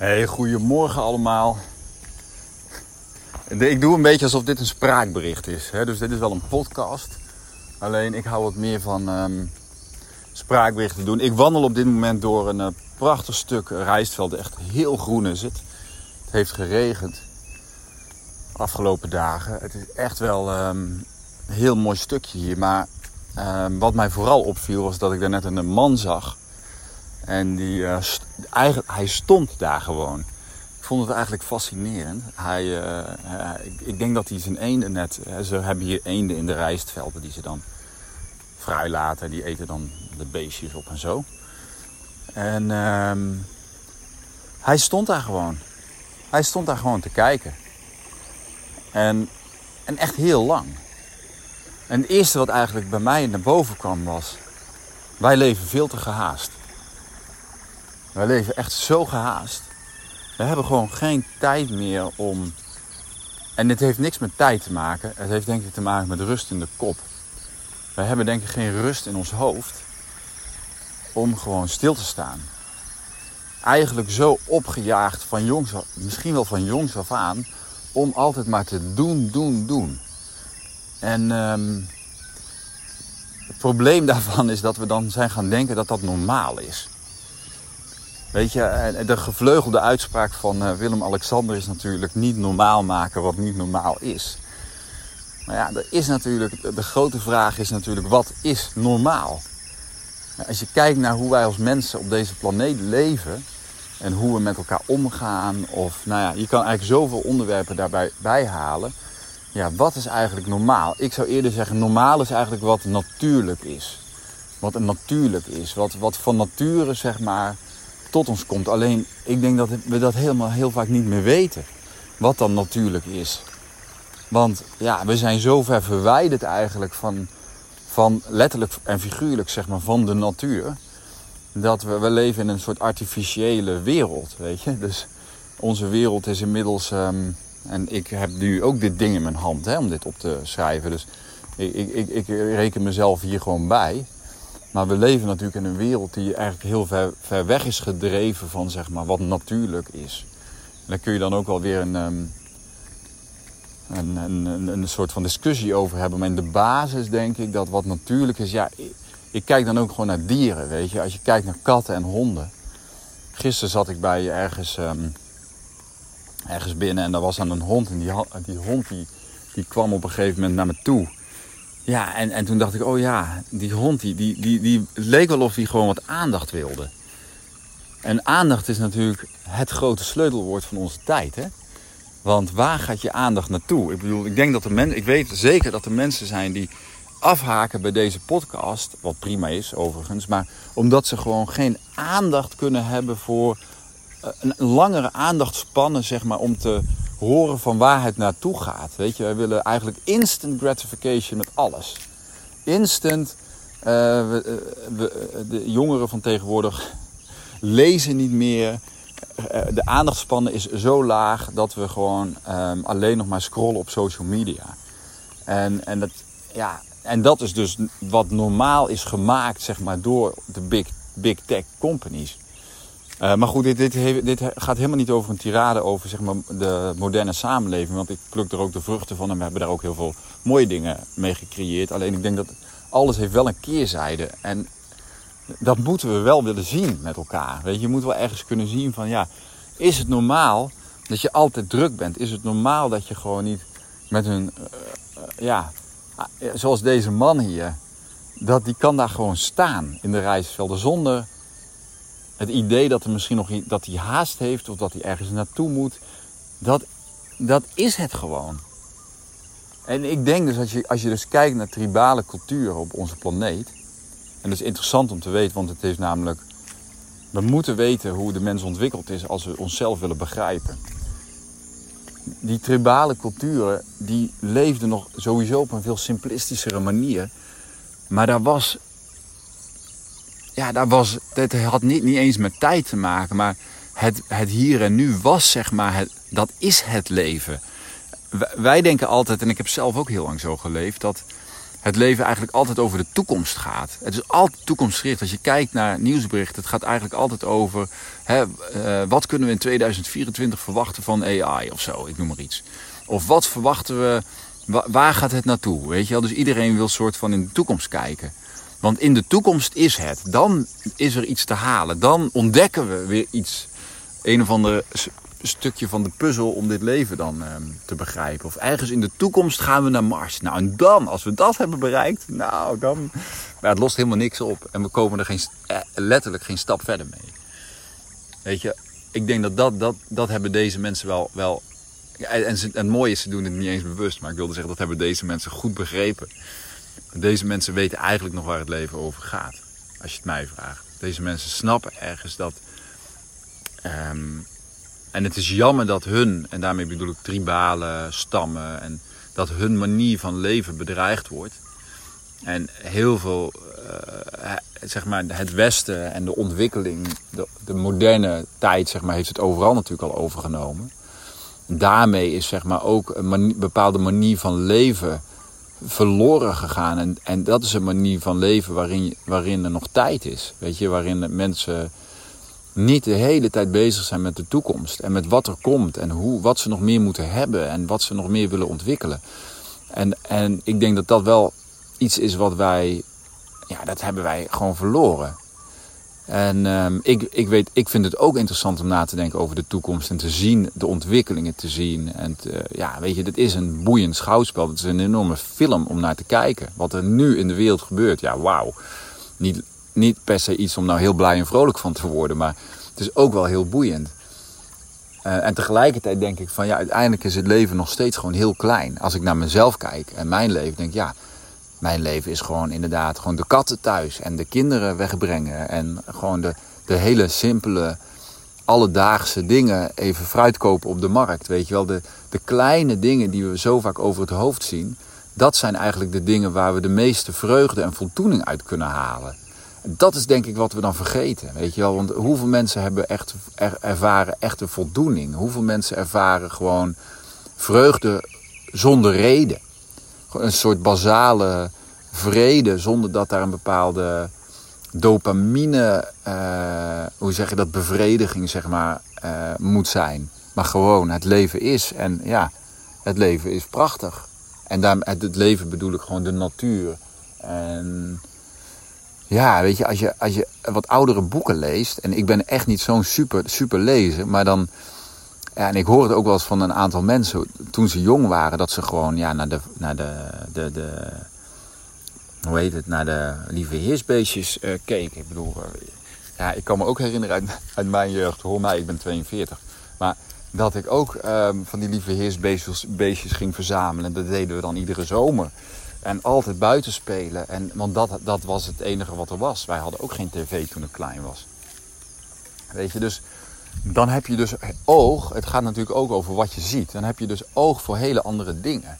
Hey, goedemorgen allemaal. Ik doe een beetje alsof dit een spraakbericht is. Hè? Dus dit is wel een podcast. Alleen ik hou wat meer van um, spraakberichten doen. Ik wandel op dit moment door een uh, prachtig stuk rijstveld. Echt heel groen is het. Het heeft geregend afgelopen dagen. Het is echt wel um, een heel mooi stukje hier. Maar um, wat mij vooral opviel was dat ik daar net een man zag en die, uh, eigenlijk, hij stond daar gewoon. Ik vond het eigenlijk fascinerend. Hij, uh, ik, ik, denk dat hij zijn eenden net... ze hebben hier eenden in de rijstvelden die ze dan vrij laten. Die eten dan de beestjes op en zo. En uh, hij stond daar gewoon. Hij stond daar gewoon te kijken. En, en echt heel lang. En het eerste wat eigenlijk bij mij naar boven kwam was... Wij leven veel te gehaast. Wij leven echt zo gehaast. We hebben gewoon geen tijd meer om. En dit heeft niks met tijd te maken. Het heeft denk ik te maken met rust in de kop. We hebben denk ik geen rust in ons hoofd om gewoon stil te staan. Eigenlijk zo opgejaagd van jongs misschien wel van jongs af aan, om altijd maar te doen, doen, doen. En um, het probleem daarvan is dat we dan zijn gaan denken dat dat normaal is. Weet je, de gevleugelde uitspraak van eh, Willem-Alexander is natuurlijk niet normaal maken wat niet normaal is. Maar ja, er is natuurlijk, de grote vraag is natuurlijk, wat is normaal? Als je kijkt naar hoe wij als mensen op deze planeet leven en hoe we met elkaar omgaan, of nou ja, je kan eigenlijk zoveel onderwerpen daarbij bijhalen. Ja, wat is eigenlijk normaal? Ik zou eerder zeggen, normaal is eigenlijk wat natuurlijk is. Wat natuurlijk is. Wat, wat van nature, zeg maar, tot ons komt. Alleen ik denk dat we dat helemaal heel vaak niet meer weten. Wat dan natuurlijk is. Want ja, we zijn zo ver verwijderd eigenlijk van, van letterlijk en figuurlijk zeg maar, van de natuur. Dat we, we leven in een soort artificiële wereld, weet je. Dus onze wereld is inmiddels... Um, en ik heb nu ook dit ding in mijn hand hè, om dit op te schrijven. Dus ik, ik, ik reken mezelf hier gewoon bij. Maar we leven natuurlijk in een wereld die eigenlijk heel ver, ver weg is gedreven van zeg maar, wat natuurlijk is. En daar kun je dan ook wel weer een, ehm, een, een, een, soort van discussie over hebben. Maar in de basis denk ik dat wat natuurlijk is... Ja, ik, kijk dan ook gewoon naar dieren, weet je. Als je kijkt naar katten en honden. Gisteren zat ik bij ergens, um, ergens binnen en daar was dan een hond. En die, die hond die, die kwam op een gegeven moment naar me toe... Ja, en, en toen dacht ik, oh ja, die hond, die, die, die, die leek wel of hij gewoon wat aandacht wilde. En aandacht is natuurlijk het grote sleutelwoord van onze tijd, hè? Want waar gaat je aandacht naartoe? Ik bedoel, ik denk dat de mensen, ik weet zeker dat er mensen zijn die afhaken bij deze podcast, wat prima is overigens, maar omdat ze gewoon geen aandacht kunnen hebben voor eh, een langere aandachtspannen, zeg maar, om te horen van waar het naartoe gaat. Weet je, wij willen eigenlijk instant gratification met alles. Instant. We, eh, we, de jongeren van tegenwoordig lezen niet meer. De aandachtspannen is zo laag dat we gewoon um, alleen nog maar scrollen op social media. En, en, dat, ja, en dat is dus wat normaal is gemaakt zeg maar, door de big, big tech companies. Uh, maar goed, dit, dit, dit, gaat helemaal niet over een tirade over zeg maar, de moderne samenleving. Want ik pluk er ook de vruchten van en we hebben daar ook heel veel mooie dingen mee gecreëerd. Alleen ik denk dat alles heeft wel een keerzijde. En dat moeten we wel willen zien met elkaar. Weet je, je moet wel ergens kunnen zien van ja, is het normaal dat je altijd druk bent? Is het normaal dat je gewoon niet met een, uh, uh, ja, zoals deze man hier, dat die kan daar gewoon staan in de reisvelden zonder het idee dat er misschien nog dat hij haast heeft of dat hij ergens naartoe moet, dat, dat is het gewoon. En ik denk dus als je, als je dus kijkt naar tribale culturen op onze planeet, en dat is interessant om te weten, want het is namelijk, we moeten weten hoe de mens ontwikkeld is als we onszelf willen begrijpen. Die tribale culturen, die leefden nog sowieso op een veel simplistischere manier. Maar daar was ja, dat, was, dat had niet, niet eens met tijd te maken, maar het, het hier en nu was, zeg maar, het, dat is het leven. Wij denken altijd, en ik heb zelf ook heel lang zo geleefd, dat het leven eigenlijk altijd over de toekomst gaat. Het is altijd toekomstgericht. Als je kijkt naar nieuwsberichten, het gaat eigenlijk altijd over hè, uh, wat kunnen we in 2024 verwachten van AI of zo, ik noem maar iets. Of wat verwachten we, waar gaat het naartoe? Weet je wel? Dus iedereen wil soort van in de toekomst kijken. Want in de toekomst is het. Dan is er iets te halen. Dan ontdekken we weer iets. Een of andere stukje van de puzzel om dit leven dan ehm, te begrijpen. Of ergens in de toekomst gaan we naar Mars. Nou, en dan, als we dat hebben bereikt, nou, dan... Maar het lost helemaal niks op. En we komen er geen, eh, letterlijk geen stap verder mee. Weet je, ik denk dat dat, dat, dat hebben deze mensen wel... wel en, en het mooie is, ze doen het niet eens bewust. Maar ik wilde zeggen, dat hebben deze mensen goed begrepen. Deze mensen weten eigenlijk nog waar het leven over gaat. Als je het mij vraagt. Deze mensen snappen ergens dat... Ehm, en het is jammer dat hun, en daarmee bedoel ik tribale stammen, en dat hun manier van leven bedreigd wordt. En heel veel, uh, zeg maar, het Westen en de ontwikkeling, de, moderne tijd, zeg maar, heeft het overal natuurlijk al overgenomen. Daarmee is, zeg maar, ook een bepaalde manier van leven verloren gegaan. En, en dat is een manier van leven waarin, waarin er nog tijd is. Weet je, waarin mensen niet de hele tijd bezig zijn met de toekomst. En met wat er komt en hoe, wat ze nog meer moeten hebben en wat ze nog meer willen ontwikkelen. En, en ik denk dat dat wel iets is wat wij, ja, dat hebben wij gewoon verloren. En um, ik, ik, weet, ik vind het ook interessant om na te denken over de toekomst en te zien, de ontwikkelingen te zien. En ja, weet je, dit is een boeiend schouwspel. Het is een enorme film om naar te kijken. Wat er nu in de wereld gebeurt, ja, wauw. Niet, niet per se iets om nou heel blij en vrolijk van te worden, maar het is ook wel heel boeiend. Uh, en tegelijkertijd denk ik van ja, uiteindelijk is het leven nog steeds gewoon heel klein. Als ik naar mezelf kijk en mijn leven, denk ik ja, mijn leven is gewoon inderdaad gewoon de katten thuis en de kinderen wegbrengen. En gewoon de, de hele simpele, alledaagse dingen even fruit kopen op de markt. Weet je wel, de, de kleine dingen die we zo vaak over het hoofd zien, dat zijn eigenlijk de dingen waar we de meeste vreugde en voldoening uit kunnen halen. Dat is denk ik wat we dan vergeten. Weet je wel? Want hoeveel mensen hebben echt ervaren echte voldoening? Hoeveel mensen ervaren gewoon vreugde zonder reden? Een soort basale vrede zonder dat daar een bepaalde dopamine, uh, hoe zeg je dat, bevrediging zeg maar, uh, moet zijn. Maar gewoon, het leven is. En ja, het leven is prachtig. En het leven bedoel ik gewoon de natuur. En ja, weet je, als je, als je wat oudere boeken leest, en ik ben echt niet zo'n super, super lezer, maar dan. Ja, en ik hoor het ook wel eens van een aantal mensen toen ze jong waren, dat ze gewoon ja, naar, de, naar de, de, de. Hoe heet het? Naar de lieve heersbeestjes uh, keken. Ik bedoel, uh, ja, ik kan me ook herinneren uit, uit mijn jeugd, hoor mij, ik ben 42. Maar dat ik ook um, van die lieve heersbeestjes beestjes ging verzamelen. En dat deden we dan iedere zomer. En altijd buiten spelen. En, want dat, dat was het enige wat er was. Wij hadden ook geen tv toen ik klein was. Weet je, dus dan heb je dus oog. Het gaat natuurlijk ook over wat je ziet. Dan heb je dus oog voor hele andere dingen.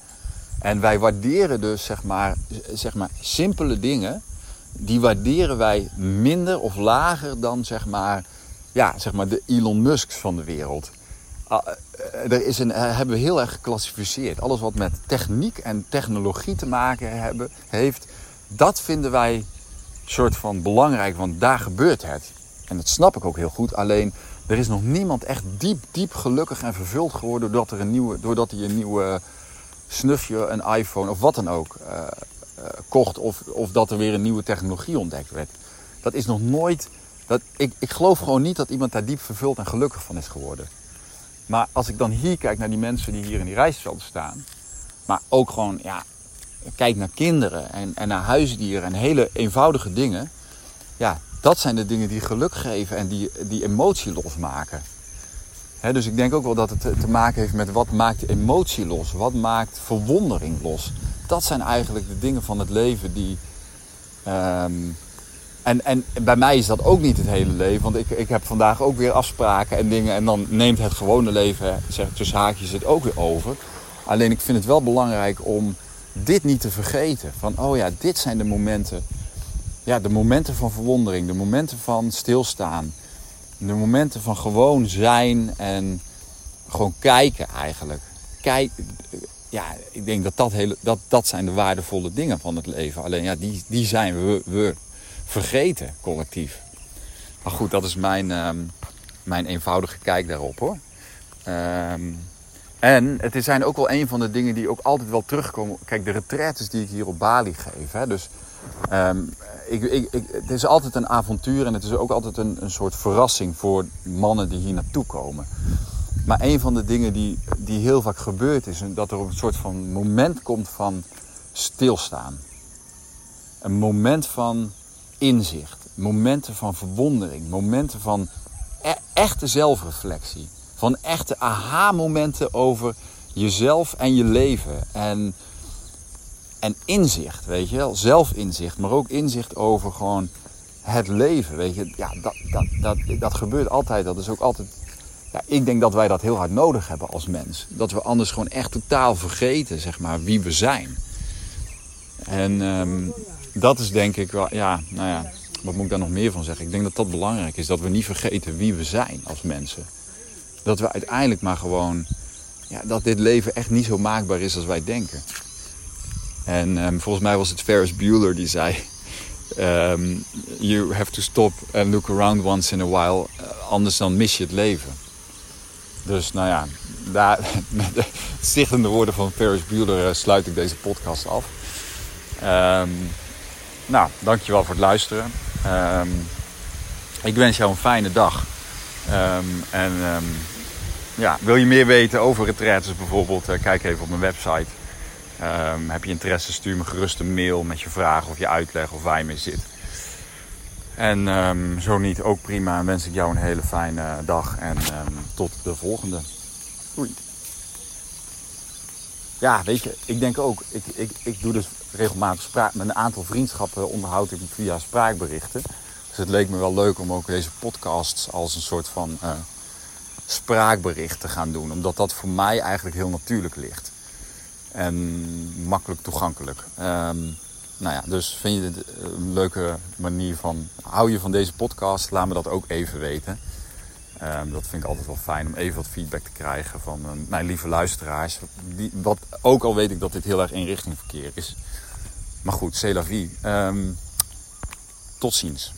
En wij waarderen dus, zeg maar, zeg maar simpele dingen. Die waarderen wij minder of lager dan, zeg maar, ja, zeg maar de Elon Musks van de wereld. Ah, eh, er is een, eh, hebben we heel erg geclassificeerd. Alles wat met techniek en technologie te maken hebben, heeft, dat vinden wij soort van belangrijk, want daar gebeurt het. En dat snap ik ook heel goed. Alleen er is nog niemand echt diep, diep gelukkig en vervuld geworden doordat, er een nieuwe, doordat hij een nieuwe snufje, een iPhone of wat dan ook uh, uh, kocht. Of, of dat er weer een nieuwe technologie ontdekt werd. Dat is nog nooit. Dat, ik, ik geloof gewoon niet dat iemand daar diep vervuld en gelukkig van is geworden. Maar als ik dan hier kijk naar die mensen die hier in die reisvelden staan. Maar ook gewoon, ja, kijk naar kinderen en, en naar huisdieren en hele eenvoudige dingen. Ja, dat zijn de dingen die geluk geven en die, die emotie losmaken. Dus ik denk ook wel dat het te maken heeft met wat maakt emotie los? Wat maakt verwondering los? Dat zijn eigenlijk de dingen van het leven die, um, en, en bij mij is dat ook niet het hele leven. Want ik, ik heb vandaag ook weer afspraken en dingen. En dan neemt het gewone leven, zeg, tussen haakjes, het ook weer over. Alleen ik vind het wel belangrijk om dit niet te vergeten. Van, oh ja, dit zijn de momenten. Ja, de momenten van verwondering. De momenten van stilstaan. De momenten van gewoon zijn en gewoon kijken eigenlijk. Kijk, ja, ik denk dat dat, hele, dat dat zijn de waardevolle dingen van het leven. Alleen ja, die, die zijn we, we vergeten collectief. Maar goed, dat is mijn, ehm, mijn eenvoudige kijk daarop hoor. Ehm, en het zijn ook wel een van de dingen die ook altijd wel terugkomen. Kijk, de retraites die ik hier op Bali geef. Hè, dus ehm, ik, ik, het is altijd een avontuur en het is ook altijd een, een soort verrassing voor mannen die hier naartoe komen. Maar een van de dingen die, die heel vaak gebeurt is dat er een soort van moment komt van stilstaan. Een moment van inzicht. Momenten van verwondering. Momenten van e echte zelfreflectie. Van echte aha-momenten over jezelf en je leven. En, en inzicht, weet je wel. Zelfinzicht, maar ook inzicht over gewoon het leven. Weet je, ja, dat, dat, dat, dat gebeurt altijd. Dat is ook altijd. Ja, ik denk dat wij dat heel hard nodig hebben als mens. Dat we anders gewoon echt totaal vergeten, zeg maar, wie we zijn. En um, dat is denk ik wel, ja, nou ja, wat moet ik daar nog meer van zeggen? Ik denk dat dat belangrijk is, dat we niet vergeten wie we zijn als mensen. Dat we uiteindelijk maar gewoon, ja, dat dit leven echt niet zo maakbaar is als wij denken. En um, volgens mij was het Ferris Bueller die zei, um, you have to stop and look around once in a while, uh, anders dan mis je het leven. Dus nou ja, daar, met de stichtende woorden van Ferris Bueller uh, sluit ik deze podcast af. Um, nou, dankjewel voor het luisteren. Ik wens jou een fijne dag. Um, en um, ja, wil je meer weten over retraites bijvoorbeeld? Uh, kijk even op mijn website. heb je interesse, stuur me gerust een mail met je vraag of je uitleg of waar je mee zit. En zo niet, ook prima. En wens ik jou een hele fijne dag en tot de volgende. Doei. Ja, weet je, ik denk ook, ik, ik, ik doe dus regelmatig spraak. Met een aantal vriendschappen onderhoud ik via spraakberichten. Het leek me wel leuk om ook deze podcasts als een soort van uh, spraakbericht te gaan doen. Omdat dat voor mij eigenlijk heel natuurlijk ligt. En makkelijk toegankelijk. Um, nou ja, dus vind je dit een leuke manier van... Hou je van deze podcast? Laat me dat ook even weten. Um, dat vind ik altijd wel fijn om even wat feedback te krijgen van uh, mijn lieve luisteraars. Die, wat, ook al weet ik dat dit heel erg inrichtingverkeer is. Maar goed, c'est la vie. Um, tot ziens.